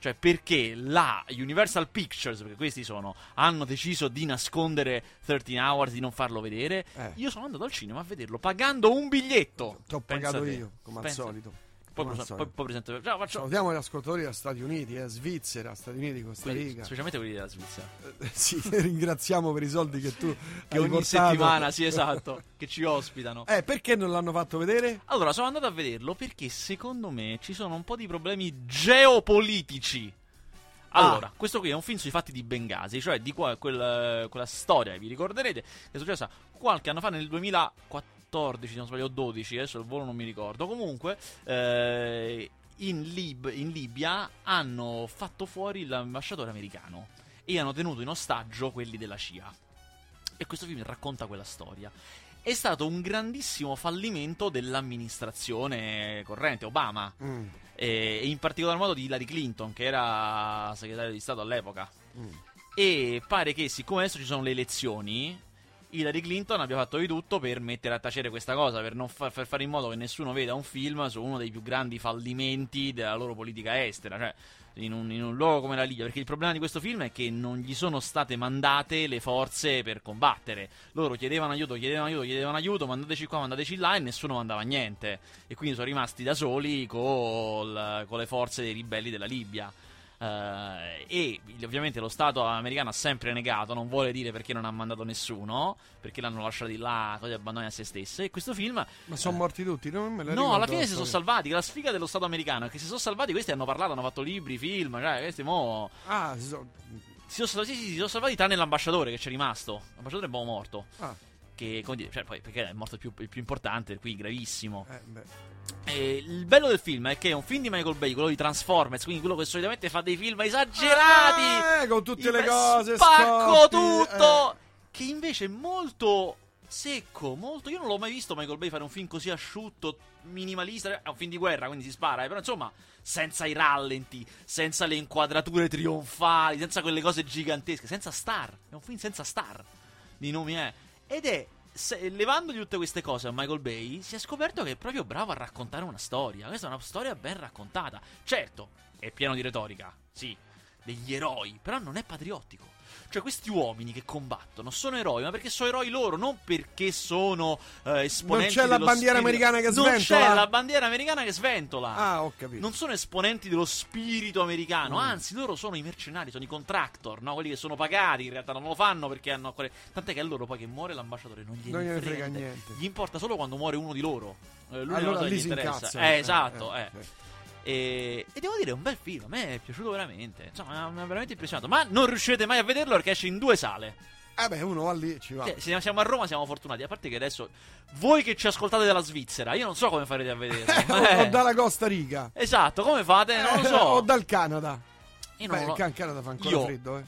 Cioè, perché la Universal Pictures, perché questi sono, hanno deciso di nascondere 13 Hours, di non farlo vedere. Eh. Io sono andato al cinema a vederlo pagando un biglietto. Ti ho pagato te. io, come al Pensa. solito. Poi, al poi, poi presento. Ciao, faccio. Salutiamo gli ascoltatori da Stati Uniti, eh, Svizzera, Stati Uniti, Costa quelli- Rica. specialmente quelli della Svizzera. Eh, sì, ringraziamo per i soldi che tu Che hai ogni portato. settimana, sì, esatto, che ci ospitano. Eh, perché non l'hanno fatto vedere? Allora, sono andato a vederlo perché secondo me ci sono un po' di problemi geopolitici. Allora, Ah. questo qui è un film sui fatti di Bengasi, cioè di qua- quel- quella storia, vi ricorderete, che è successa qualche anno fa nel 2014, se non sbaglio, o 12, adesso il volo non mi ricordo. Comunque, eh, in, Lib- in Libia hanno fatto fuori l'ambasciatore americano e hanno tenuto in ostaggio quelli della CIA. E questo film racconta quella storia. È stato un grandissimo fallimento dell'amministrazione corrente, Obama, Mm, e in particolar modo di Hillary Clinton, che era segretario di Stato all'epoca. mm. E pare che, siccome adesso ci sono le elezioni, Hillary Clinton abbia fatto di tutto per mettere a tacere questa cosa, per, non fa- per fare in modo che nessuno veda un film su uno dei più grandi fallimenti della loro politica estera. Cioè, in un, in un luogo come la Libia, perché il problema di questo film è che non gli sono state mandate le forze per combattere. Loro chiedevano aiuto, chiedevano aiuto, chiedevano aiuto, mandateci qua, mandateci là e nessuno mandava niente. E quindi sono rimasti da soli col- con le forze dei ribelli della Libia. Eh, e ovviamente lo Stato americano ha sempre negato, non vuole dire perché non ha mandato nessuno, perché l'hanno lasciati là, così abbandonati a se stesse. E questo film Ma sono morti tutti? Non me la No, alla fine si sono salvati. La sfiga dello Stato americano è che si sono salvati. Questi hanno parlato, hanno fatto libri, film. Cioè, questi mo. Ah, si sono... Si sono, salvati, sì, sì, si sono salvati tranne l'ambasciatore che c'è rimasto. L'ambasciatore è un po' morto. Ah, Che, come dire, cioè, poi, perché è morto il più, il più importante, qui gravissimo. eh, il bello del film è che è un film di Michael Bay, quello di Transformers, quindi quello che solitamente fa dei film esagerati. Eh, con tutte le cose, Spacco scotti, tutto! eh. Che invece è molto secco, molto... Io non l'ho mai visto Michael Bay fare un film così asciutto, minimalista. È un film di guerra, quindi si spara, eh, però insomma, senza i rallenti, senza le inquadrature trionfali, senza quelle cose gigantesche, senza star. È un film senza star. Di nomi è. Ed è... se- levandogli tutte queste cose a Michael Bay, si è scoperto che è proprio bravo a raccontare una storia. Questa è una storia ben raccontata. Certo, è pieno di retorica, sì, degli eroi, però non è patriottico. Cioè, questi uomini che combattono sono eroi, ma perché sono eroi loro, non perché sono eh, esponenti Non c'è la bandiera spirito- americana che Non sventola? c'è la bandiera americana che sventola. Ah, ho capito. Non sono esponenti dello spirito americano, Mm. anzi, loro sono i mercenari, sono i contractor, no? quelli che sono pagati, in realtà non lo fanno perché hanno. quelle- Tant'è che a loro poi che muore l'ambasciatore non gliene, Non gliene frega, frega niente. Gli importa solo quando muore uno di loro. Eh, allora lì gli si interessa. incazza. Eh, esatto, eh. sì. E, e devo dire, è un bel film. A me è piaciuto veramente. Insomma, mi ha veramente impressionato. Ma non riuscirete mai a vederlo perché esce in due sale. Eh beh, uno va lì e ci va. Cioè, se siamo a Roma, siamo fortunati. A parte che adesso, voi che ci ascoltate dalla Svizzera, io non so come farete a vederlo. o, Eh, o dalla Costa Rica. Esatto, come fate? Non lo so. o dal Canada. Io non Beh, lo- il Canada fa ancora Io- freddo, eh.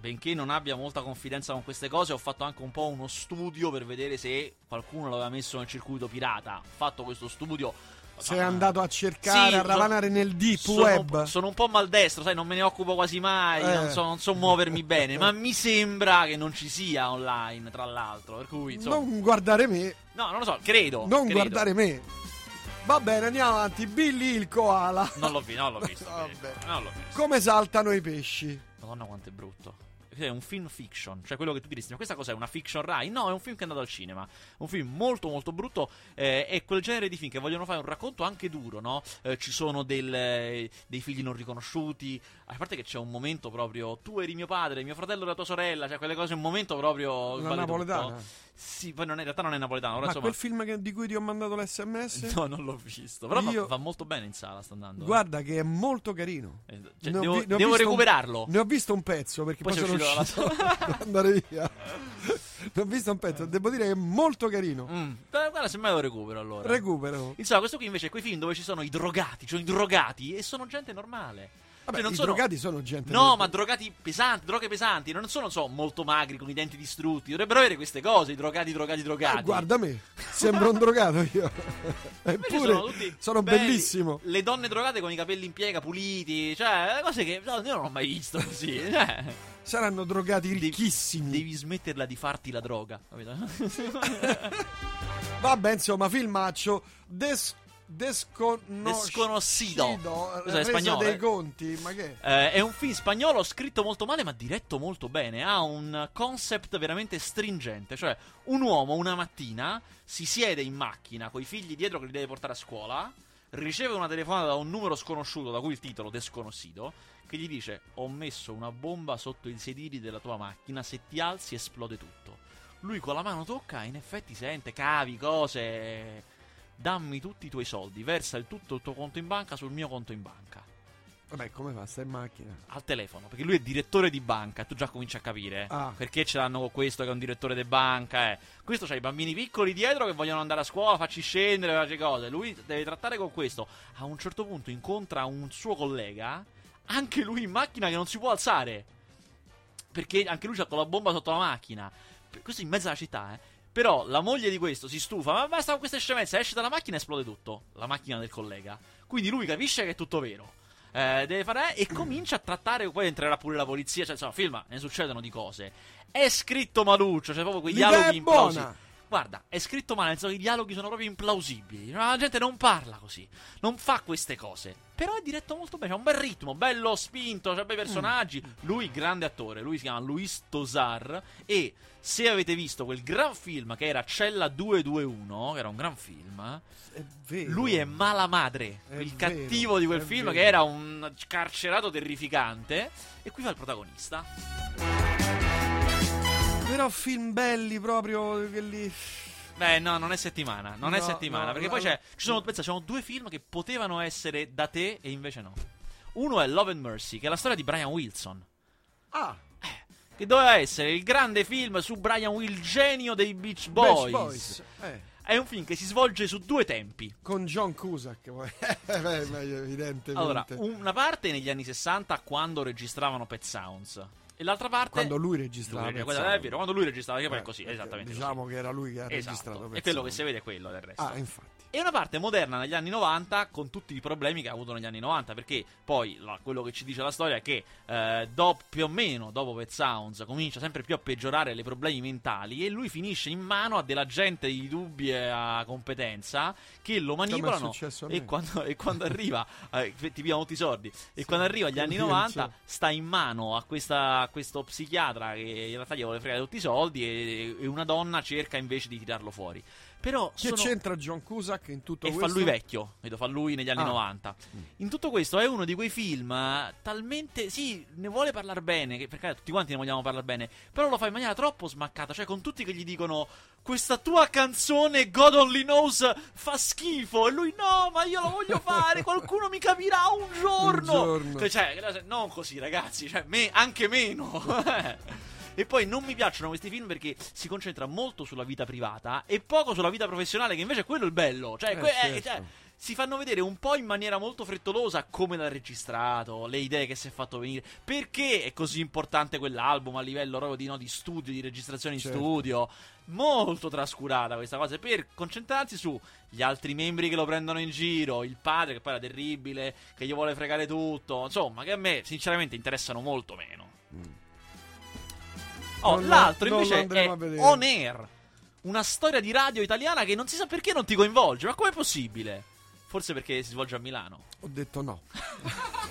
benché non abbia molta confidenza con queste cose, ho fatto anche un po' uno studio per vedere se qualcuno l'aveva messo nel circuito pirata. Ho fatto questo studio. Sei Ah, andato a cercare, Sì, a ravanare nel deep sono, web. sono un po' maldestro, sai, non me ne occupo quasi mai, Eh. non, so, non so muovermi bene, ma mi sembra che non ci sia online, tra l'altro. Per cui, insomma, Non guardare me, no, non lo so, credo. non credo. guardare me. Va bene, andiamo avanti. Billy il koala. Non l'ho, vi- non l'ho visto. Vabbè. non l'ho visto. Come saltano i pesci? Madonna quanto è brutto. È un film fiction, cioè quello che tu diresti, ma questa cosa è una fiction Rai? No, è un film che è andato al cinema. Un film molto molto brutto. eh, è quel genere di film che vogliono fare un racconto anche duro, no? Eh, ci sono del, eh, dei figli non riconosciuti. A parte che c'è un momento proprio. Tu eri mio padre, mio fratello era tua sorella. Cioè, quelle cose, un momento proprio. La vale napoletana. tutto. Sì, poi non è- in realtà non è napoletano. Però Ma insomma. quel film che- di cui ti ho mandato l'SMS? No, non l'ho visto. Però va- Io- va, molto bene in sala. Sta andando. Guarda che è molto carino. Eh, cioè, Ne devo vi- ne devo visto un- recuperarlo. Ne ho visto un pezzo perché Poi poi, sono uscito dalla andare via. ne ho visto un pezzo, devo dire che è molto carino. Mm. Guarda, se mai lo recupero allora. Recupero. Insomma, questo qui invece è quei film dove ci sono i drogati, cioè i drogati e sono gente normale. Vabbè, Cioè, non i sono- drogati sono gente No, normale. ma drogati pesanti, droghe pesanti, non sono, so, molto magri con i denti distrutti. Dovrebbero avere queste cose, i drogati, drogati, drogati. Eh, guarda me, sembro un drogato io. Eppure sono, sono belli. bellissimo. Le donne drogate con i capelli in piega, puliti, cioè, cose che no, io non ho mai visto così. Cioè, Saranno drogati Devi- ricchissimi. devi smetterla di farti la droga? Vabbè, insomma, filmaccio. The Desconoscido. Desconocido. Questo è Resa spagnolo, dei conti, ma che? Eh, è un film spagnolo scritto molto male ma diretto molto bene. Ha un concept veramente stringente. Cioè, un uomo una mattina si siede in macchina con i figli dietro che li deve portare a scuola. Riceve una telefonata da un numero sconosciuto, da cui il titolo desconosciuto, che gli dice: Ho messo una bomba sotto i sedili della tua macchina. Se ti alzi, esplode tutto. Lui con la mano tocca, in effetti sente cavi, cose. Dammi tutti i tuoi soldi, versa il tutto il tuo conto in banca sul mio conto in banca Vabbè, come fa? Stai in macchina. al telefono, perché lui è direttore di banca, tu già cominci a capire. Ah. Perché ce l'hanno con questo che è un direttore di banca, eh. Questo c'ha i bambini piccoli dietro che vogliono andare a scuola, facci scendere, facci cose. Lui deve trattare con questo. A un certo punto incontra un suo collega, anche lui in macchina che non si può alzare. Perché anche lui c'ha con la bomba sotto la macchina. Questo in mezzo alla città, eh. Però la moglie di questo si stufa, ma basta con queste scemenze, esce dalla macchina e esplode tutto. La macchina del collega. Quindi lui capisce che è tutto vero. Eh, deve fare e comincia a trattare. Poi entrerà pure la polizia. Cioè, insomma, film, ne succedono di cose. È scritto maluccio, cioè proprio quei L'idea dialoghi implausibili. buona. Guarda, è scritto male, nel senso che i dialoghi sono proprio implausibili. La gente non parla così, non fa queste cose. Però è diretto molto bene, c'ha un bel ritmo, bello spinto, c'ha bei personaggi. Lui, grande attore, lui si chiama Luis Tosar. E se avete visto quel gran film che era Cella 221, che era un gran film, È vero. lui è mala madre, È il vero, cattivo di quel film vero. che era un carcerato terrificante. E qui fa il protagonista. Però film belli proprio quelli. Beh, no, non è settimana. Non è No, settimana. no, perché no, poi c'è. Ci sono, pensa, ci sono due film che potevano essere da te e invece no. Uno è Love and Mercy, che è la storia di Brian Wilson. Ah, Che doveva essere il grande film su Brian Will, il genio dei Beach Boys. Beach Boys. Eh, È un film che si svolge su due tempi. con John Cusack. Eh, beh, beh, evidente. Allora, una parte negli anni 60 quando registravano Pet Sounds. E l'altra parte. Quando lui registrava. Lui, quella- è vero, quando lui registrava, che poi Eh, è così, perché esattamente. Diciamo così. che era lui che ha Esatto. registrato. E Pet quello che si vede è quello del resto. Ah, infatti. E una parte moderna negli anni 90 con tutti i problemi che ha avuto negli anni 90 perché poi la- quello che ci dice la storia è che eh, dop- più o meno dopo Pet Sounds comincia sempre più a peggiorare le problemi mentali e lui finisce in mano a della gente di dubbia competenza che lo a e quando, e quando arriva eh, ti pigliano tutti i soldi e quando arriva agli anni io 90 so. sta in mano a, questa- questo psichiatra che in realtà gli vuole fregare tutti i soldi e, e una donna cerca invece di tirarlo fuori però Che sono... c'entra John Cusack in tutto E fa questo? lui vecchio, vedo, fa lui negli anni Ah. 90. In tutto questo è uno di quei film eh, talmente. Sì, ne vuole parlare bene, che perché tutti quanti ne vogliamo parlare bene, però lo fa in maniera troppo smaccata, cioè con tutti che gli dicono. Questa tua canzone God Only Knows fa schifo. E lui no, ma io lo voglio fare. Qualcuno mi capirà un giorno. giorno. Cioè, cioè, non così, ragazzi. Cioè, me, anche meno. E poi non mi piacciono questi film perché si concentra molto sulla vita privata e poco sulla vita professionale, che invece è quello il bello. Cioè, Eh, que- eh, certo. cioè, si fanno vedere un po' in maniera molto frettolosa come l'ha registrato, le idee che si è fatto venire. Perché è così importante quell'album a livello proprio di, no, di studio, di registrazione in Certo. studio. Molto trascurata questa cosa per concentrarsi su gli altri membri che lo prendono in giro, il padre che poi era terribile, che gli vuole fregare tutto. Insomma, che a me sinceramente interessano molto meno. Oh, Non l'altro non invece è. On Air, una storia di radio italiana che non si sa perché non ti coinvolge. Ma com'è possibile? Forse perché si svolge a Milano. Ho detto no.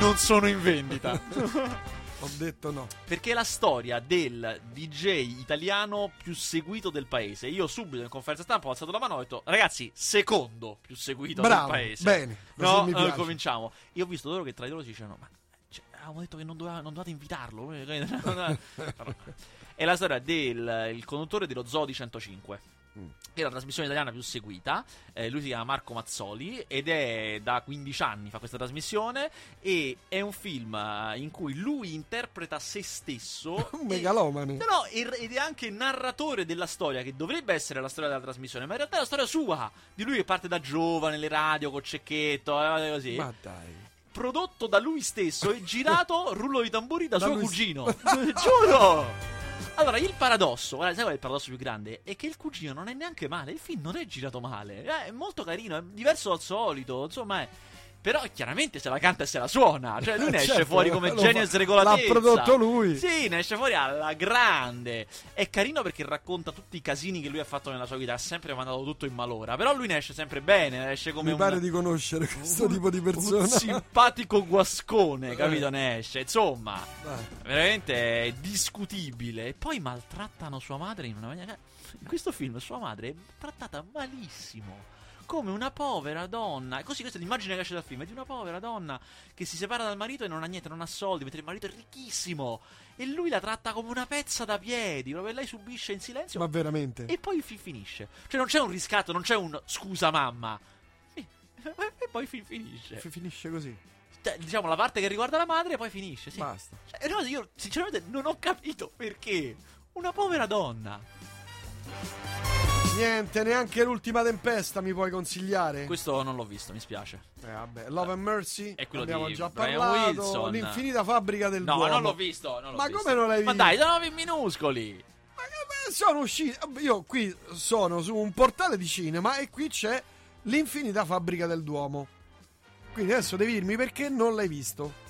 Non sono in vendita. Ho detto no. perché è la storia del DJ italiano più seguito del paese. Io subito in conferenza stampa ho alzato la mano e ho detto, ragazzi, secondo più seguito Bravo, del paese. bene, No, eh, cominciamo. Io ho visto loro che tra di loro si dicevano, ma avevamo detto che non, doveva- non dovevate invitarlo. è la storia del il conduttore dello Zoo di 105. Mm. Che è la trasmissione italiana più seguita. Eh, lui si chiama Marco Mazzoli ed è da 15 anni fa questa trasmissione. E è un film eh, in cui lui interpreta se stesso. Un megalomane. No, no, ed è anche narratore della storia, che dovrebbe essere la storia della trasmissione, ma in realtà è la storia sua. Di lui che parte da giovane, le radio, col cecchetto, eh, così. Ma dai. Prodotto da lui stesso e girato, rullo di tamburi, da, Da suo cugino. Giuro! Allora, il paradosso, guarda, sai qual è il paradosso più grande? È che il cugino non è neanche male, il film non è girato male, eh, è molto carino, è diverso dal solito, insomma è... Però chiaramente se la canta e se la suona. Cioè lui ne esce Certo, fuori come e fa- sregolatezza. l'ha prodotto lui. Sì, ne esce fuori alla grande. È carino perché racconta tutti i casini che lui ha fatto nella sua vita. Ha sempre mandato tutto in malora. Però lui ne esce sempre bene. Ne esce come Mi un, pare di conoscere questo tipo di persona. un simpatico guascone, capito? Ne esce. Insomma, Dai. veramente è discutibile. E poi maltrattano sua madre in una maniera. In questo film sua madre è trattata malissimo. Come una povera donna. E così questa è l'immagine che esce dal film. È di una povera donna che si separa dal marito e non ha niente, non ha soldi, mentre il marito è ricchissimo. E lui la tratta come una pezza da piedi. Proprio lei subisce in silenzio. Ma veramente? E poi il film finisce. Cioè non c'è un riscatto, non c'è un scusa mamma. E poi il film finisce. Fi- Finisce così. Diciamo la parte che riguarda la madre e poi finisce. Sì. Basta. Cioè, io sinceramente non ho capito perché. Una povera donna. Niente, neanche l'ultima tempesta mi puoi consigliare? Questo non l'ho visto, mi spiace. Eh, vabbè, Love and Mercy. È quello abbiamo di già Brian parlato. Wilson. L'infinita fabbrica del No, Duomo. non l'ho visto. non l'ho Ma visto. come non l'hai Ma visto? dai, sono nomi minuscoli. Ma che- sono usciti. Io qui sono su un portale di cinema e qui c'è l'infinita fabbrica del Duomo. Quindi adesso devi dirmi perché non l'hai visto.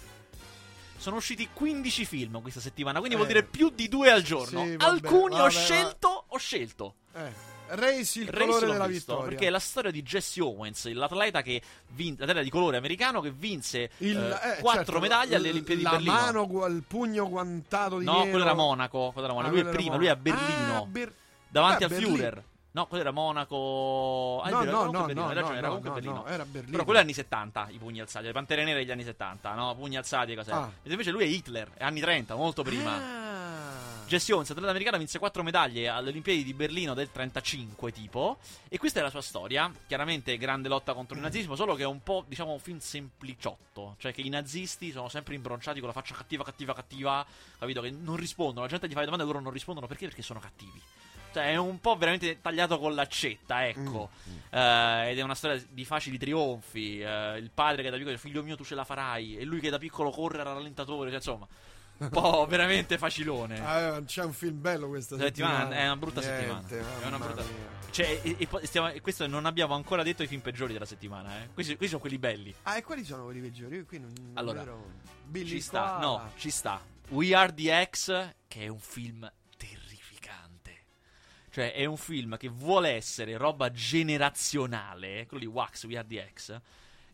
Sono usciti 15 film questa settimana, quindi Eh. vuol dire più di due al giorno. Sì, vabbè, Alcuni ho vabbè, scelto, ho scelto. Eh. Race il Race colore della visto, vittoria. Perché è la storia di Jesse Owens, l'atleta che vin- l'atleta di colore americano che vinse Il- eh, eh, quattro certo, medaglie alle Olimpiadi di la Berlino. mano, gu- il pugno guantato di no, nero. quello era Monaco. quello era Monaco. Ah, lui è prima, lui è a Monaco. Berlino. Ah, Ber- davanti Ah, al Berlino. Führer. No, quello era Monaco. Ah, No, vero, no, no, Berlino, no, ragione, no, era comunque no, Berlino. no, era Berlino. Però quello è anni 70, i pugni alzati. Le pantere nere degli anni 70, no? Pugni alzati e cose. Ah. Invece lui è Hitler, è anni 30, molto prima. Ah. Owens, atleta americano, vinse 4 medaglie alle Olimpiadi di Berlino del 35, tipo. E questa è la sua storia. Chiaramente grande lotta contro il nazismo, solo che è un po', diciamo, un film sempliciotto. Cioè che i nazisti sono sempre imbronciati con la faccia cattiva, cattiva, cattiva. Capito? Che non rispondono. La gente gli fa le domande e loro non rispondono perché? Perché sono cattivi. Cioè, è un po' veramente tagliato con l'accetta, ecco. Eh, ed è una storia di facili trionfi. eh, il padre che da piccolo dice, figlio mio, tu ce la farai. E lui che da piccolo corre al rallentatore. Cioè, insomma, un po' veramente facilone. Ah, c'è un film bello questa settimana settimana. è una brutta Niente, settimana. È una brutta-. Cioè, e, e stiamo- e questo non abbiamo ancora detto i film peggiori della settimana, eh. Questi, questi sono quelli belli. Ah, e quali sono quelli peggiori? Non, non Allora, ero- Billy ci sta, Koala. no, ci sta. We Are the X, che è un film terrificante. Cioè, è un film che vuole essere roba generazionale. Quello di Wax, We Are the X.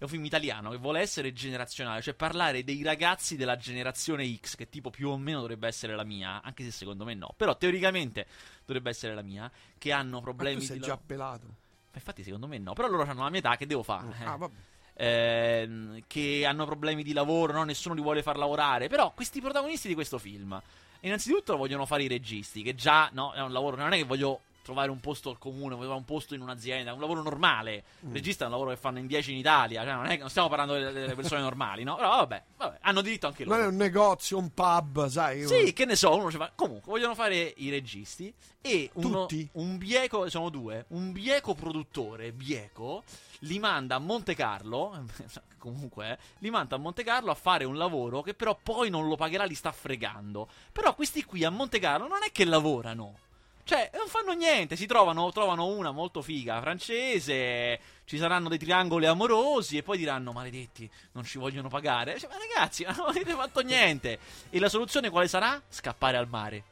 È un film italiano che vuole essere generazionale, cioè parlare dei ragazzi della generazione X, che tipo più o meno dovrebbe essere la mia, anche se secondo me no, però teoricamente dovrebbe essere la mia, che hanno Ma tu problemi sei di già pelato. Ma infatti secondo me no, però loro hanno la mia età, che devo fare? Ah, vabbè. Ehm, che hanno problemi di lavoro, no? nessuno li vuole far lavorare. Però questi protagonisti di questo film, innanzitutto vogliono fare i registi, che già no, è un lavoro, non è che voglio trovare un posto al comune, trovare un posto in un'azienda, un lavoro normale. Mm. Il regista è un lavoro che fanno in 10 in Italia, cioè non, è non stiamo parlando delle, delle persone normali, no? Però vabbè, vabbè, hanno diritto anche loro. Non è un negozio, un pub, sai? Sì, che ne so, uno ci fa. Comunque, vogliono fare i registi. E uno, Tutti? un bieco, sono due, un bieco produttore, bieco, li manda a Monte Carlo. Comunque, eh, li manda a Monte Carlo a fare un lavoro che però poi non lo pagherà, li sta fregando. Però questi qui a Monte Carlo non è che lavorano. Cioè, non fanno niente, si trovano, trovano una molto figa francese, ci saranno dei triangoli amorosi e poi diranno, maledetti, non ci vogliono pagare. Cioè, ma ragazzi, non avete fatto niente. E la soluzione quale sarà? Scappare al mare.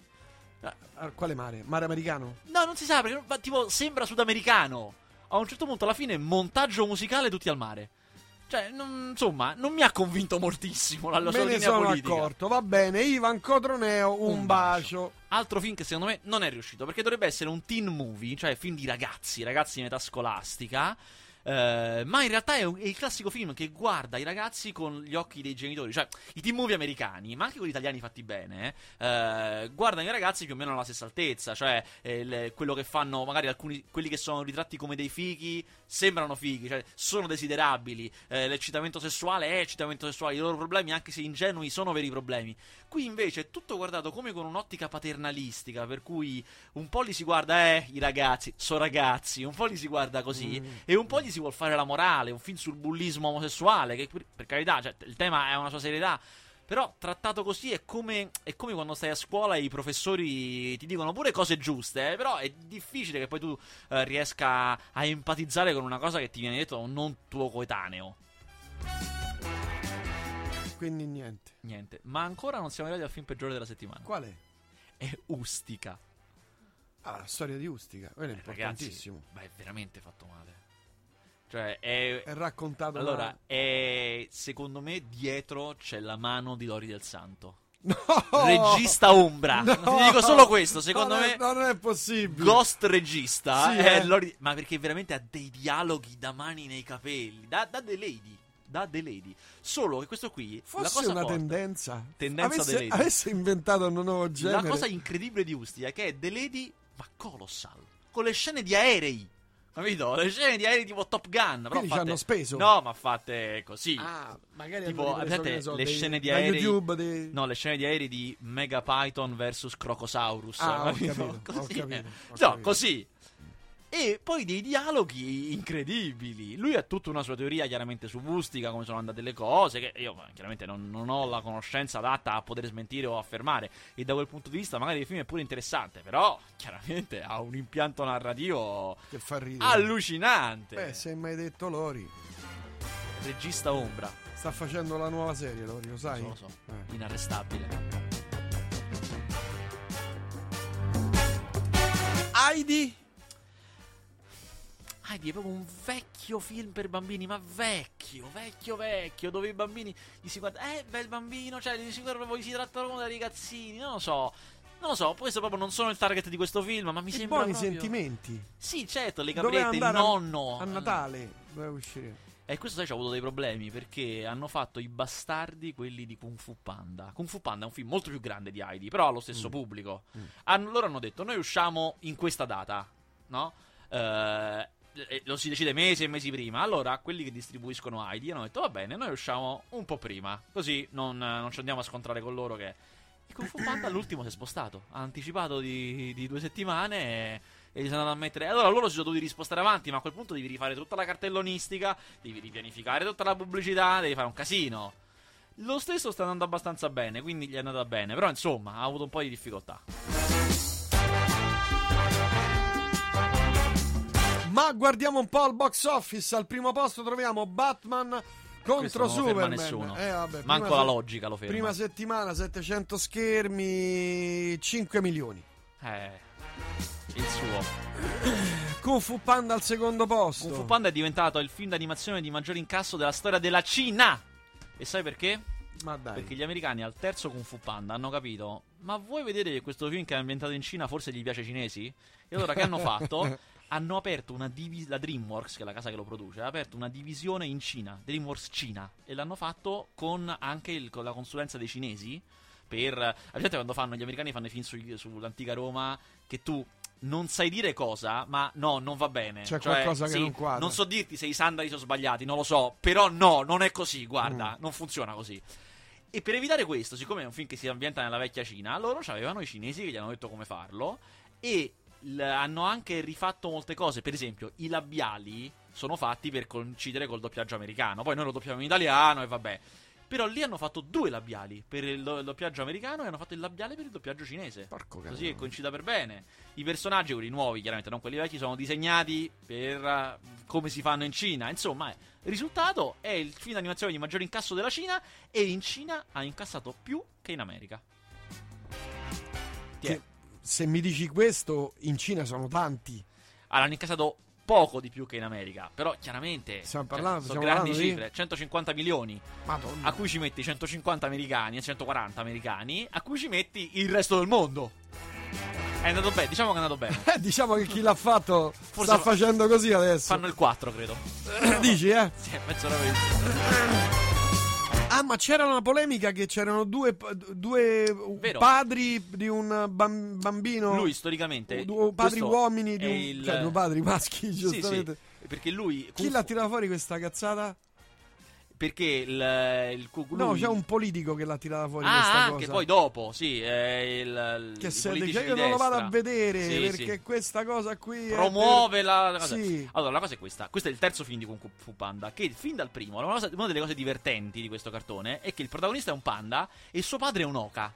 Ah, quale mare? Mare americano? No, non si sa perché tipo sembra sudamericano. A un certo punto alla fine montaggio musicale tutti al mare. Cioè, non- insomma, non mi ha convinto moltissimo la, la sua Me ne linea sono politica. accorto. Va bene, Ivan Cotroneo, un, Un bacio. Altro film che secondo me non è riuscito perché dovrebbe essere un teen movie, cioè film di ragazzi, ragazzi in età scolastica. Eh, ma in realtà è, un- è il classico film che guarda i ragazzi con gli occhi dei genitori, cioè i teen movie americani, ma anche quelli italiani fatti bene, eh, guardano i ragazzi più o meno alla stessa altezza, cioè eh, il- quello che fanno magari alcuni, quelli che sono ritratti come dei fighi, sembrano fighi, cioè sono desiderabili, eh, l'eccitamento sessuale è eccitamento sessuale, i loro problemi, anche se ingenui, sono veri problemi. Qui invece è tutto guardato come con un'ottica paternalistica, per cui un po' li si guarda, eh, i ragazzi, sono ragazzi, un po' li si guarda così, e un po' gli si vuol fare la morale, un film sul bullismo omosessuale, che per, carità, cioè, il tema è una sua serietà. Però trattato così è come, è come quando stai a scuola e i professori ti dicono pure cose giuste, eh, però è difficile che poi tu eh, riesca a empatizzare con una cosa che ti viene detto da un non tuo coetaneo. Quindi niente. Niente. Ma ancora non siamo arrivati al film peggiore della settimana. Qual è? È Ustica. Ah, la storia di Ustica. Quello è Eh, Ragazzi, importantissimo. ma è veramente fatto male. Cioè, è... È raccontato Allora, da... è... secondo me dietro c'è la mano di Lori del Santo. No! Regista ombra. No! Ti dico solo questo, secondo Non me... è- non è possibile. Ghost regista, Sì, eh. Lori- ma perché veramente ha dei dialoghi da mani nei capelli, da, da The Lady, da The Lady. Solo che questo qui, Fosse una forte- tendenza. Tendenza avesse, The Lady. avesse inventato un nuovo genere. La cosa incredibile di Ustia è che è The Lady, ma colossal, con le scene di aerei. Capito? Le scene di aerei tipo Top Gun. Però Quindi ci fatte... hanno speso. No, ma fatte così. Ah, magari Tipo, ne so, le dei- scene di aerei- YouTube dei... No, le scene di aerei di Mega Python vs Crocosaurus. Ah, ho capito? capito, ho capito, ho No, capito. così. E poi dei dialoghi incredibili. Lui ha tutta una sua teoria chiaramente su Ustica, come sono andate le cose, che io chiaramente non, non ho la conoscenza adatta a poter smentire o affermare. E da quel punto di vista magari il film è pure interessante, però chiaramente ha un impianto narrativo Che fa ridere. allucinante. Beh, se hai mai detto Lori. Regista ombra, Sta facendo la nuova serie, Lori, lo sai? lo so, Eh. inarrestabile. Heidi? Heidi è proprio un vecchio film per bambini, ma vecchio, vecchio, vecchio, dove i bambini gli si guardano, eh, bel bambino, cioè, gli si, guardano, proprio- si trattano come dei ragazzini, non lo so. Non lo so, questo proprio non sono il target di questo film, ma mi I sembra buoni proprio... sentimenti. Sì, certo, le Doveva caprette, il andare a- nonno. A Natale doveva uscire. E questo sai, ci ha avuto dei problemi perché hanno fatto i bastardi quelli di Kung Fu Panda. Kung Fu Panda è un film molto più grande di Heidi, però ha lo stesso Mm. pubblico. Mm. Hanno- loro hanno detto: Noi usciamo in questa data, no? E lo si decide mesi e mesi prima. Allora, quelli che distribuiscono Heidi hanno detto: Va bene, noi usciamo un po' prima, così non, non ci andiamo a scontrare con loro. Che il Kung Fu Panda all'ultimo si è spostato. Ha anticipato di, di due settimane. E, e gli sono andato a mettere. Allora loro si sono dovuti rispostare avanti, ma a quel punto devi rifare tutta la cartellonistica, devi ripianificare tutta la pubblicità, devi fare un casino. Lo stesso sta andando abbastanza bene, quindi gli è andata bene. Però insomma, ha avuto un po' di difficoltà. Ma guardiamo un po' al box office. Al primo posto troviamo Batman Questo contro ferma Superman. nessuno. Eh, vabbè, Manco prima la logica lo ferma. Prima settimana 700 schermi, 5 milioni. Eh, il suo. Kung Fu Panda al secondo posto. Kung Fu Panda è diventato il film d'animazione di maggior incasso della storia della Cina. E sai perché? Ma dai. Perché gli americani al terzo Kung Fu Panda hanno capito. Ma vuoi vedere che questo film che è ambientato in Cina forse gli piace ai cinesi? E allora che hanno fatto? Hanno aperto una divisione. La Dreamworks, che è la casa che lo produce, ha aperto una divisione in Cina, Dreamworks Cina. E l'hanno fatto con anche il- con la consulenza dei cinesi. Per. A gente quando fanno gli americani fanno i film su- sull'antica Roma. Che tu non sai dire cosa, ma no, non va bene. C'è Cioè, qualcosa che sì, non quadra. Non so dirti se i sandali sono sbagliati, non lo so. Però no, non è così, guarda, Mm. non funziona così. E per evitare questo, siccome è un film che si ambienta nella vecchia Cina, loro avevano i cinesi che gli hanno detto come farlo e l- hanno anche rifatto molte cose. Per esempio, i labiali sono fatti per coincidere col doppiaggio americano. Poi noi lo doppiamo in italiano e vabbè. Però lì hanno fatto due labiali per il, do- il doppiaggio americano e hanno fatto il labiale per il doppiaggio cinese. Porco Così che coincida per bene. I personaggi, quelli nuovi, chiaramente, non quelli vecchi, sono disegnati per eh, come si fanno in Cina. Insomma, il risultato è il film d'animazione di maggior incasso della Cina e in Cina ha incassato più che in America. Ti è. Se mi dici questo, in Cina sono tanti. Allora, hanno incassato poco di più che in America, però chiaramente Stiamo cioè, parlando- sono stiamo grandi parlando di- cifre, 150 milioni, Madonna. a cui ci metti 150 americani e 140 americani, a cui ci metti il resto del mondo. È andato bene, diciamo che è andato bene. Eh, diciamo che chi l'ha fatto Forse sta fa- facendo così adesso. Fanno il 4, credo. Dici, eh? Sì, penso proprio. Ah, ma c'era una polemica che c'erano due, due padri di un bam- bambino. Lui storicamente Due padri uomini di un. il- Cioè, due padri maschi, Sì, giustamente. sì, perché lui Chi l'ha tirata fuori questa cazzata? Perché il, il Kung- No, c'è un politico che l'ha tirata fuori Ah, questa anche cosa. poi dopo, sì, eh, il, che se io non lo vado a vedere Sì, perché sì. questa cosa qui promuove la, la per- cosa. Sì. Allora, la cosa è questa. Questo è il terzo film di Kung Fu Panda. Che fin dal primo, una, cosa- una delle cose divertenti di questo cartone è che il protagonista è un panda e suo padre è un oca.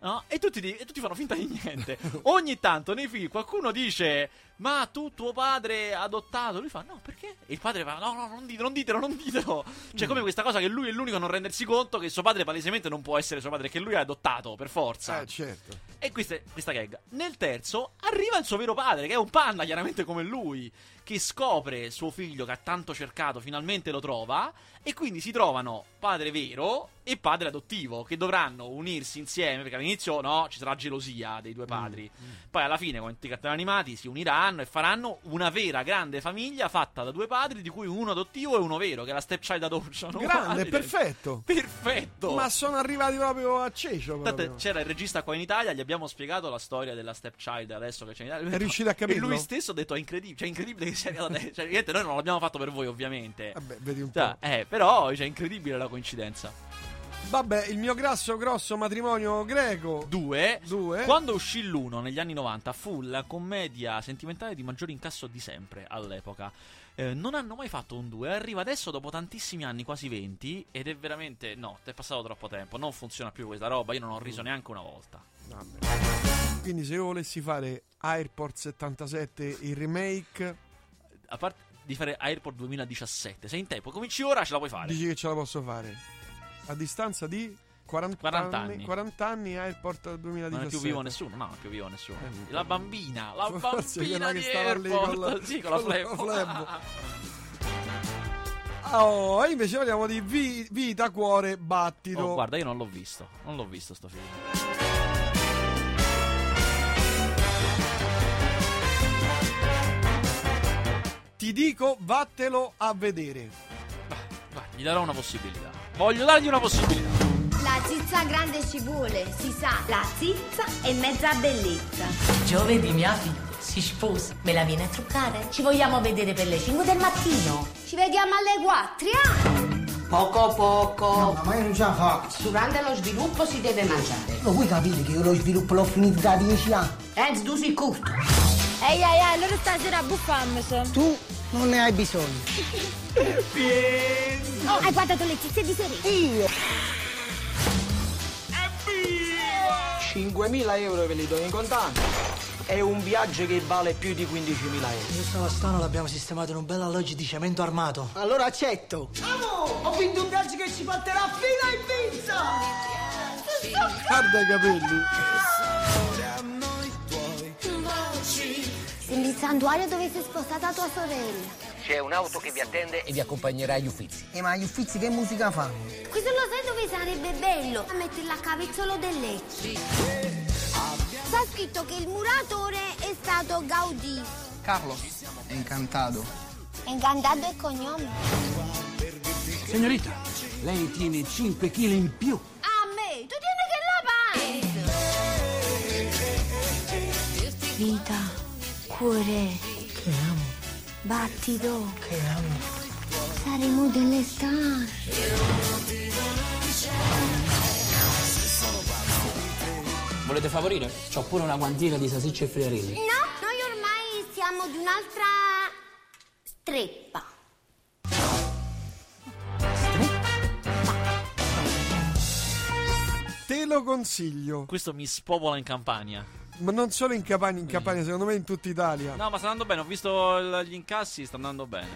No? E, tutti, e tutti fanno finta di niente. Ogni tanto nei film qualcuno dice: ma tu tuo padre adottato? Lui fa, no, perché? E il padre fa, no, no, non ditelo, non ditelo, non ditelo. Cioè, come questa cosa che lui è l'unico a non rendersi conto che suo padre palesemente non può essere suo padre, che lui ha adottato, per forza. Eh, certo. E questa, è- questa gag. Nel terzo arriva il suo vero padre, che è un panda, chiaramente come lui, che scopre suo figlio che ha tanto cercato, finalmente lo trova, e quindi si trovano padre vero e padre adottivo, che dovranno unirsi insieme, perché all'inizio no, ci sarà gelosia dei due padri. Poi alla fine, con i cartoni animati, si uniranno e faranno una vera grande famiglia fatta da due padri, di cui uno adottivo e uno vero, che è la stepchild adoption. Grande, perfetto. Perfetto! Ma sono arrivati proprio a cecio. Tanto c'era il regista qua in Italia, gli abbiamo spiegato la storia della stepchild adesso che c'è in Italia. È riuscito a capirlo? E lui stesso ha detto: è incredibile. Cioè, è incredibile che sia arrivato adesso. Cioè, niente, noi non l'abbiamo fatto per voi, ovviamente. Vabbè, vedi un Cioè, po'. eh, però, cioè, è incredibile la coincidenza. Vabbè, il mio grasso grosso matrimonio greco. Due. Due. Quando uscì l'uno negli anni 90, fu la commedia sentimentale di maggior incasso di sempre all'epoca. Eh, non hanno mai fatto un 2. Arriva adesso dopo tantissimi anni, quasi 20. Ed è veramente. No, è passato troppo tempo. Non funziona più questa roba. Io non ho riso neanche una volta. Vabbè. Quindi se io volessi fare Airport 77 il remake, A parte di fare Airport 2017, sei in tempo. Cominci ora, ce la puoi fare. dici che ce la posso fare. A distanza di 40, 40 anni. anni. 40 anni Airport 2017. Non è più vivo nessuno, no, più vivo nessuno. Eh, la bambina, la bambina che stava lì Airport. con la- sì, con la con la. Oh, e invece parliamo di vi- vita, cuore, battito. Oh, guarda, io non l'ho visto. Non l'ho visto sto film. Ti dico, vattelo a vedere. Vai, gli darò una possibilità. Voglio dargli una possibilità. La zizza grande ci vuole, si sa. La zizza è mezza bellezza. Giovedì mia figlia si sposa. Me la viene a truccare? Ci vogliamo vedere per le 5 del mattino. Ci vediamo alle 4. ah? Poco poco. Ma io non ce la faccio. Durante lo sviluppo si deve mangiare. Lo vuoi capire che io lo sviluppo l'ho finito da 10 anni? Enz, tu sei curto. Ehi, ehi, ehi, allora stasera buffammi. Tu non ne hai bisogno. Oh, hai guardato le zizze di Serena? Io. 5.000 euro ve li do in contanti. È un viaggio che vale più di 15.000 euro. Io stamattina l'abbiamo sistemato in un bel alloggio di cemento armato. Allora accetto. Amo, ho vinto un viaggio che ci porterà fino a Ibiza. Guarda i capelli. Il santuario dove si è spostata tua sorella. C'è un'auto che vi attende e vi accompagnerà agli uffizi. E ma gli uffizi che musica fanno? Questo lo sai dove sarebbe bello? A mettere la capezzolo del letto. Sta scritto che il muratore è stato Gaudì. Carlos, encantado. Incantato il cognome. Signorita, lei tiene 5 kg in più. A me, tu tieni che la panza. Vita, cuore, Che amo, battito, che amo. saremo delle star. Volete favorire? C'ho pure una guantina di salsicce e friarelli. No, noi ormai siamo di un'altra streppa. Te lo consiglio. Questo mi spopola in Campania. Ma non solo in Campania, in Campania, secondo me in tutta Italia. No, ma sta andando bene. Ho visto gli incassi, sta andando bene.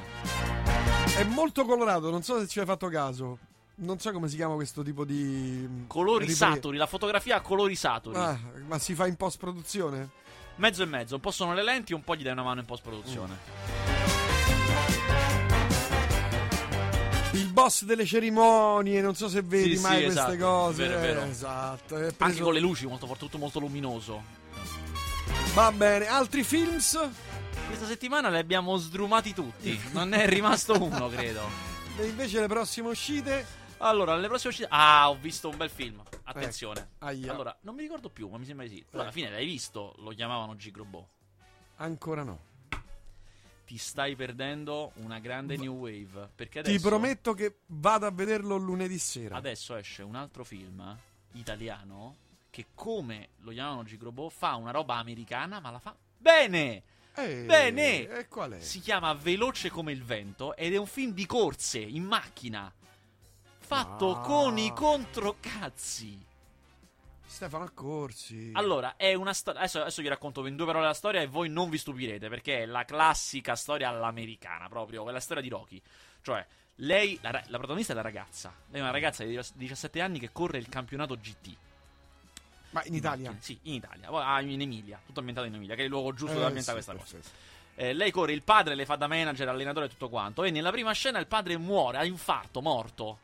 È molto colorato, non so se ci hai fatto caso. Non so come si chiama questo tipo di. Colori ripre- saturi, la fotografia a colori saturi. Ah, ma si fa in post produzione? Mezzo e mezzo. Un po' sono le lenti, un po' gli dai una mano in post produzione. Il boss delle cerimonie, non so se vedi Sì, mai sì, queste esatto, cose. vero, vero. Eh, esatto. è Anche preso- con le luci, molto tutto molto luminoso. Va bene, altri films? Questa settimana li abbiamo sdrumati tutti. Non ne è rimasto uno, credo. E invece le prossime uscite? Allora, alle prossime uscite. Ah, ho visto un bel film. Attenzione. Aia. Allora, non mi ricordo più, ma mi sembra di sì. Alla fine l'hai visto, lo chiamavano Gigrobot. Ancora no. Ti stai perdendo una grande new wave. Perché adesso, Ti prometto che vado a vederlo lunedì sera. adesso esce un altro film italiano che, come lo chiamavano Gigrobot, fa una roba americana, ma la fa bene. Eh, Bene. E qual è? Si chiama Veloce come il vento ed è un film di corse in macchina. Fatto Ah. con i controcazzi. Stefano Accorsi. Allora, è una storia. Adesso, adesso vi racconto in due parole la storia e voi non vi stupirete perché è la classica storia all'americana, proprio quella storia di Rocky. Cioè, lei, la, la protagonista è la ragazza. Lei è una ragazza di 17 anni che corre il campionato GT. Ma in Italia? Macchine, Sì, in Italia. Ah, in Emilia, tutto ambientato in Emilia, che è il luogo giusto Eh, dove ambientare sì, questa cosa. perfetto. Eh, lei corre, il padre le fa da manager, allenatore e tutto quanto. E nella prima scena il padre muore, ha infarto, morto.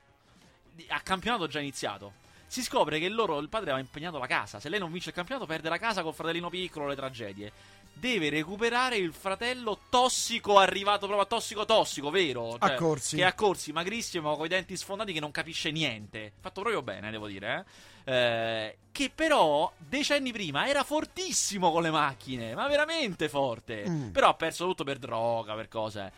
A campionato già iniziato. Si scopre che loro, il padre aveva impegnato la casa. Se lei non vince il campionato, perde la casa col fratellino piccolo, le tragedie. Deve recuperare il fratello tossico, arrivato proprio a tossico tossico, vero? A corsi. Che è a corsi, magrissimo, con i denti sfondati, che non capisce niente. Fatto proprio bene, devo dire, eh. Eh, che però decenni prima era fortissimo con le macchine, ma veramente forte. Mm. Però ha perso tutto per droga, per cose.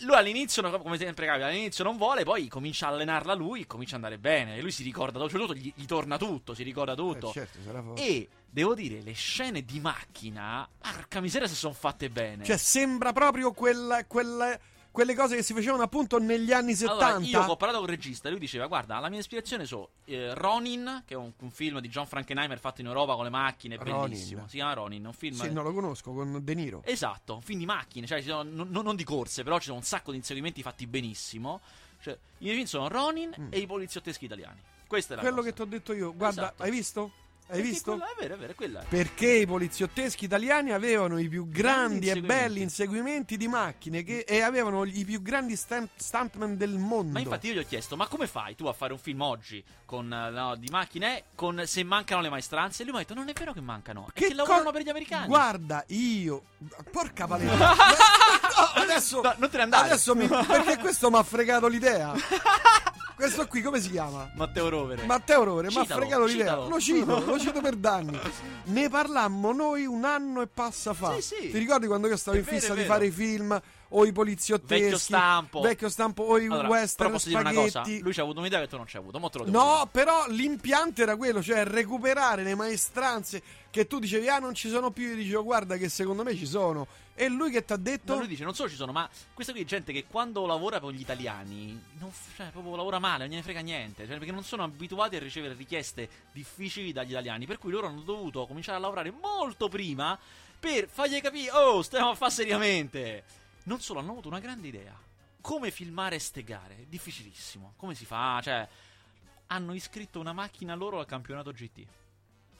Lui all'inizio, come sempre capita, all'inizio non vuole, poi comincia a allenarla lui, comincia ad andare bene. E lui si ricorda, cioè tutto, gli, gli torna tutto, si ricorda tutto. Eh, certo. E devo dire, le scene di macchina, porca miseria se sono fatte bene. Cioè, sembra proprio quella, quella- quelle cose che si facevano appunto negli anni 70. Allora, io ho parlato con il regista lui diceva: Guarda, la mia ispirazione sono eh, Ronin, che è un, un film di John Frankenheimer fatto in Europa con le macchine, Ronin. bellissimo. Si chiama Ronin, un film. Sì, non lo conosco, con De Niro. Esatto, un film di macchine, cioè ci sono- non, non di corse, però ci sono un sacco di inseguimenti fatti benissimo. Cioè, i miei film sono Ronin e i poliziotteschi italiani. Questa è la Mm. Quello cosa. che ti ho detto io. Guarda, Esatto. hai visto? Hai Perché visto? quello- è vero, è vero, è quella. Perché i poliziotteschi italiani avevano i più grandi e inseguimenti. belli inseguimenti di macchine che- e avevano i più grandi stunt- stuntman del mondo. Ma infatti io gli ho chiesto, ma come fai tu a fare un film oggi con, eh, no, di macchine con, se mancano le maestranze? E lui mi ha detto, non è vero che mancano, che, co- lavorano per gli americani. Guarda, io. Porca paletta. No, adesso. No, non te ne andare. Adesso mi. Perché questo mi ha fregato l'idea. Questo qui come si chiama? Matteo Rovere. Matteo Rovere mi ha fregato l'idea. Lo cito, lo cito per danni. Ne parlammo noi un anno e passa fa. Sì, sì. Ti ricordi quando io stavo È in vero, fissa di fare i film o i poliziotteschi? Vecchio stampo. Vecchio stampo o i Allora, però western posso dire una spaghetti. cosa, lui ci ha avuto un'idea che tu non ci hai avuto, No, dire. però l'impianto era quello, cioè recuperare le maestranze che tu dicevi, ah, non ci sono più. Io dicevo, guarda, che secondo me ci sono. E lui che ti ha detto. No, lui dice, non solo ci sono, ma questa qui è gente che quando lavora con gli italiani, non, cioè, proprio lavora male, non gliene frega niente, cioè, perché non sono abituati a ricevere richieste difficili dagli italiani, per cui loro hanno dovuto cominciare a lavorare molto prima per fargli capire, oh, stiamo a fare seriamente. Non solo, hanno avuto una grande idea. Come filmare ste gare? Difficilissimo. Come si fa? Cioè, hanno iscritto una macchina loro al campionato GT. Cioè,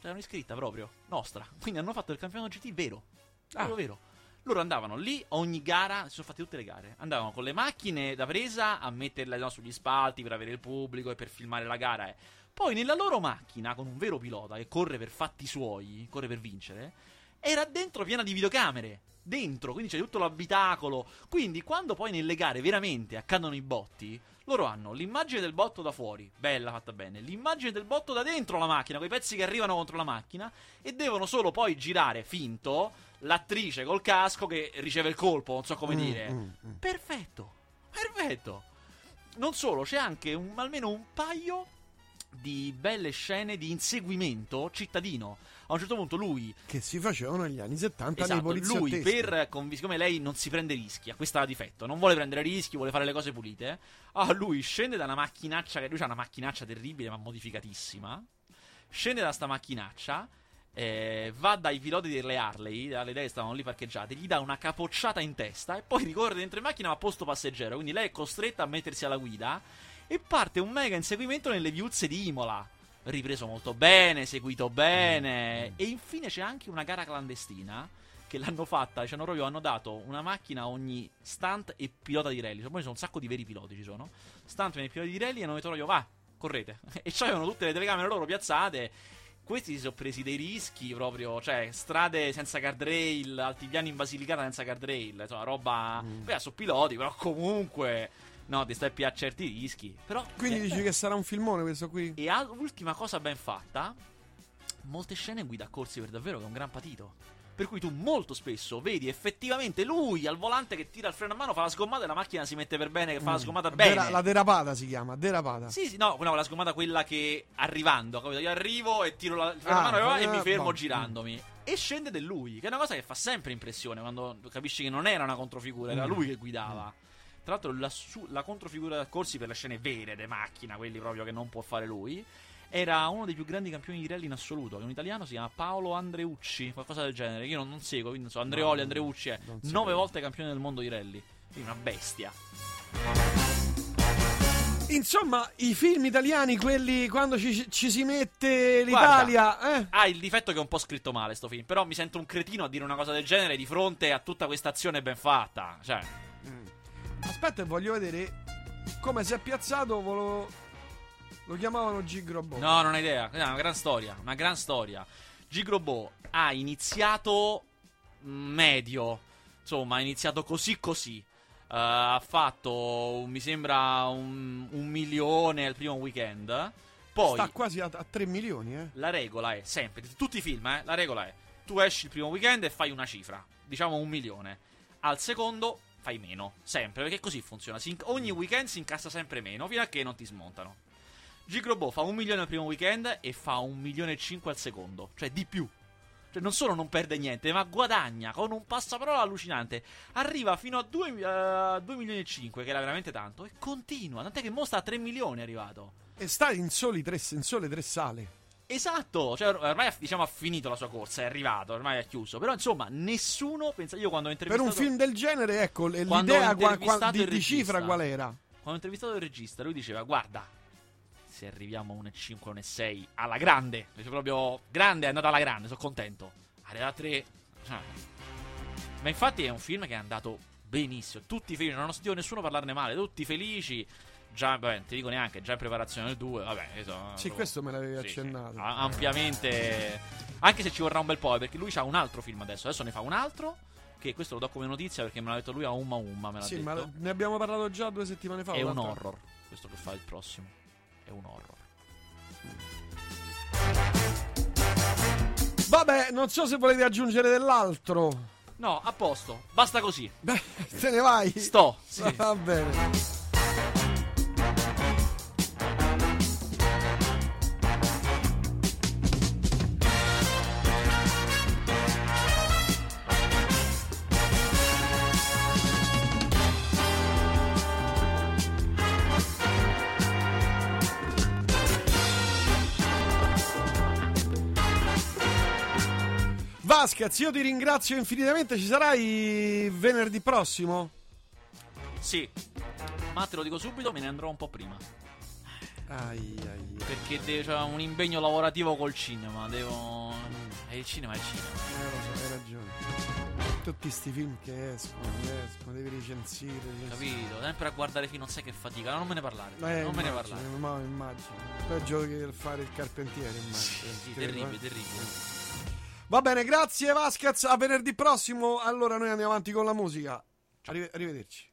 l'hanno iscritta proprio, nostra. Quindi hanno fatto il campionato GT vero. Vero, Ah. vero. Loro andavano lì, ogni gara, si sono fatte tutte le gare. Andavano con le macchine da presa a metterle no, sugli spalti per avere il pubblico e per filmare la gara. eh. Poi nella loro macchina, con un vero pilota che corre per fatti suoi, corre per vincere, era dentro piena di videocamere. Dentro, quindi c'è tutto l'abitacolo. Quindi quando poi nelle gare veramente accadono i botti, loro hanno l'immagine del botto da fuori, bella fatta bene, l'immagine del botto da dentro la macchina, quei pezzi che arrivano contro la macchina, e devono solo poi girare finto l'attrice col casco che riceve il colpo, non so come Mm, dire. mm, mm. Perfetto, perfetto. Non solo, c'è anche un- almeno un paio di belle scene di inseguimento cittadino. A un certo punto lui Che si facevano negli anni 70 nei Esatto, poliziotteschi. lui per conv- siccome lei non si prende rischi, a questo ha difetto, non vuole prendere rischi, vuole fare le cose pulite. Ah, lui scende da una macchinaccia che lui ha una macchinaccia terribile ma modificatissima. Scende da sta macchinaccia, eh, va dai piloti delle Harley, le idee stavano lì parcheggiate, gli dà una capocciata in testa e poi ricorre dentro in macchina ma a posto passeggero, quindi lei è costretta a mettersi alla guida e parte un mega inseguimento nelle viuzze di Imola. Ripreso molto bene, seguito bene. E infine c'è anche una gara clandestina che l'hanno fatta. Ci hanno proprio hanno dato una macchina a ogni stunt e pilota di rally. Poi ci sono un sacco di veri piloti. Ci sono stunt e piloti di rally e hanno detto proprio va, correte. e c'avevano tutte le telecamere loro piazzate. Questi si sono presi dei rischi proprio, cioè strade senza guardrail, altipiani in Basilicata senza guardrail, insomma, roba. Beh, sono piloti, però comunque. No, ti stai più a certi rischi. Però. Quindi eh, dici che sarà un filmone questo qui? e al- ultima cosa ben fatta, molte scene guida a corsi per davvero che è un gran patito. Per cui tu molto spesso vedi effettivamente lui al volante che tira il freno a mano, fa la sgommata e la macchina si mette per bene, che fa la sgommata bene. Dera- la derapata si chiama, derapata. Sì, sì, no, no, la sgommata quella che arrivando, capito? Io arrivo e tiro la, il freno a Ah, mano e eh, mi fermo boh. girandomi. E scende del lui, che è una cosa che fa sempre impressione quando capisci che non era una controfigura, era Mm. lui che guidava. Tra l'altro la, su- la controfigura da corsi per le scene vere de macchina, quelli proprio che non può fare lui, era uno dei più grandi campioni di rally in assoluto. Che un italiano si chiama Paolo Andreucci, qualcosa del genere. Io non, non seguo, quindi non so. Andreoli, No, Andreucci è nove volte campione del mondo di rally. Quindi una bestia. Insomma, i film italiani, quelli quando ci, ci si mette l'Italia, eh? Ha il difetto che è un po' scritto male sto film. Però mi sento un cretino a dire una cosa del genere di fronte a tutta questa azione ben fatta. Cioè, Aspetta, voglio vedere come si è piazzato. Volo... Lo chiamavano Gigrobo. no, non ho idea. È una gran storia. Una gran storia. Gigrobo ha iniziato medio. Insomma, ha iniziato così così. Eh, ha fatto, mi sembra, un, un milione al primo weekend. Poi Sta quasi a, a 3 milioni, eh? la regola è sempre, tutti i film, eh, la regola è tu esci il primo weekend e fai una cifra, diciamo un milione. Al secondo fai meno, sempre, perché così funziona. Si ogni weekend si incassa sempre meno, fino a che non ti smontano. Gigrobo fa un milione al primo weekend e fa un milione e cinque al secondo, cioè di più. Cioè non solo non perde niente, ma guadagna con un passaparola allucinante. Arriva fino a 2, milioni e 5, che era veramente tanto, e continua. Tant'è che mo sta a 3 milioni è arrivato. E sta in, soli tre, in sole tre sale. Esatto, cioè or- ormai diciamo, ha finito la sua corsa, è arrivato, ormai ha chiuso. Però insomma, nessuno pensa. Io quando ho Per intervistato. un film del genere, ecco, l'idea qua- qua- di, di cifra qual era? Quando ho intervistato il regista, lui diceva: Guarda, se arriviamo a 1,5, 1,6 alla grande, dice proprio grande, è andata alla grande, sono contento. Arriva a 3. cioè. Ma infatti è un film che è andato benissimo. Tutti felici, non ho sentito nessuno parlarne male, tutti felici. Già, vabbè, ti dico neanche, già in preparazione del 2. Vabbè, so- Sì, questo me l'avevi sì, sì, accennato. a- ampiamente. Anche se ci vorrà un bel po', eh, perché lui ha un altro film adesso. Adesso ne fa un altro. Che questo lo do come notizia perché me l'ha detto lui a Umma Umma. Me l'ha Sì, detto. ma ne abbiamo parlato già due settimane fa. È un horror. Questo che fa il prossimo. È un horror. Vabbè, non so se volete aggiungere dell'altro. No, a posto. Basta così. Beh, te ne vai. Sto. Sì. Va bene. Vasquez, io ti ringrazio infinitamente. Ci sarai venerdì prossimo? Sì. Ma te lo dico subito, me ne andrò un po' prima. Ai, ai. Perché de- c'ho un impegno lavorativo col cinema. Devo. E il cinema è il cinema. Eh, lo so, hai ragione. Tutti sti film che escono, che escono, devi recensire. recensire. Capito? Sempre a guardare film, non sai che fatica. Non me ne parlare. Eh, non me ne immagino, parlare. Ma immagino. Peggio che fare il carpentiere, immagino. Sì, Credo, terribile, terribile. Va bene, grazie Vasquez. A venerdì prossimo. Allora noi andiamo avanti con la musica. Arrive- arrivederci.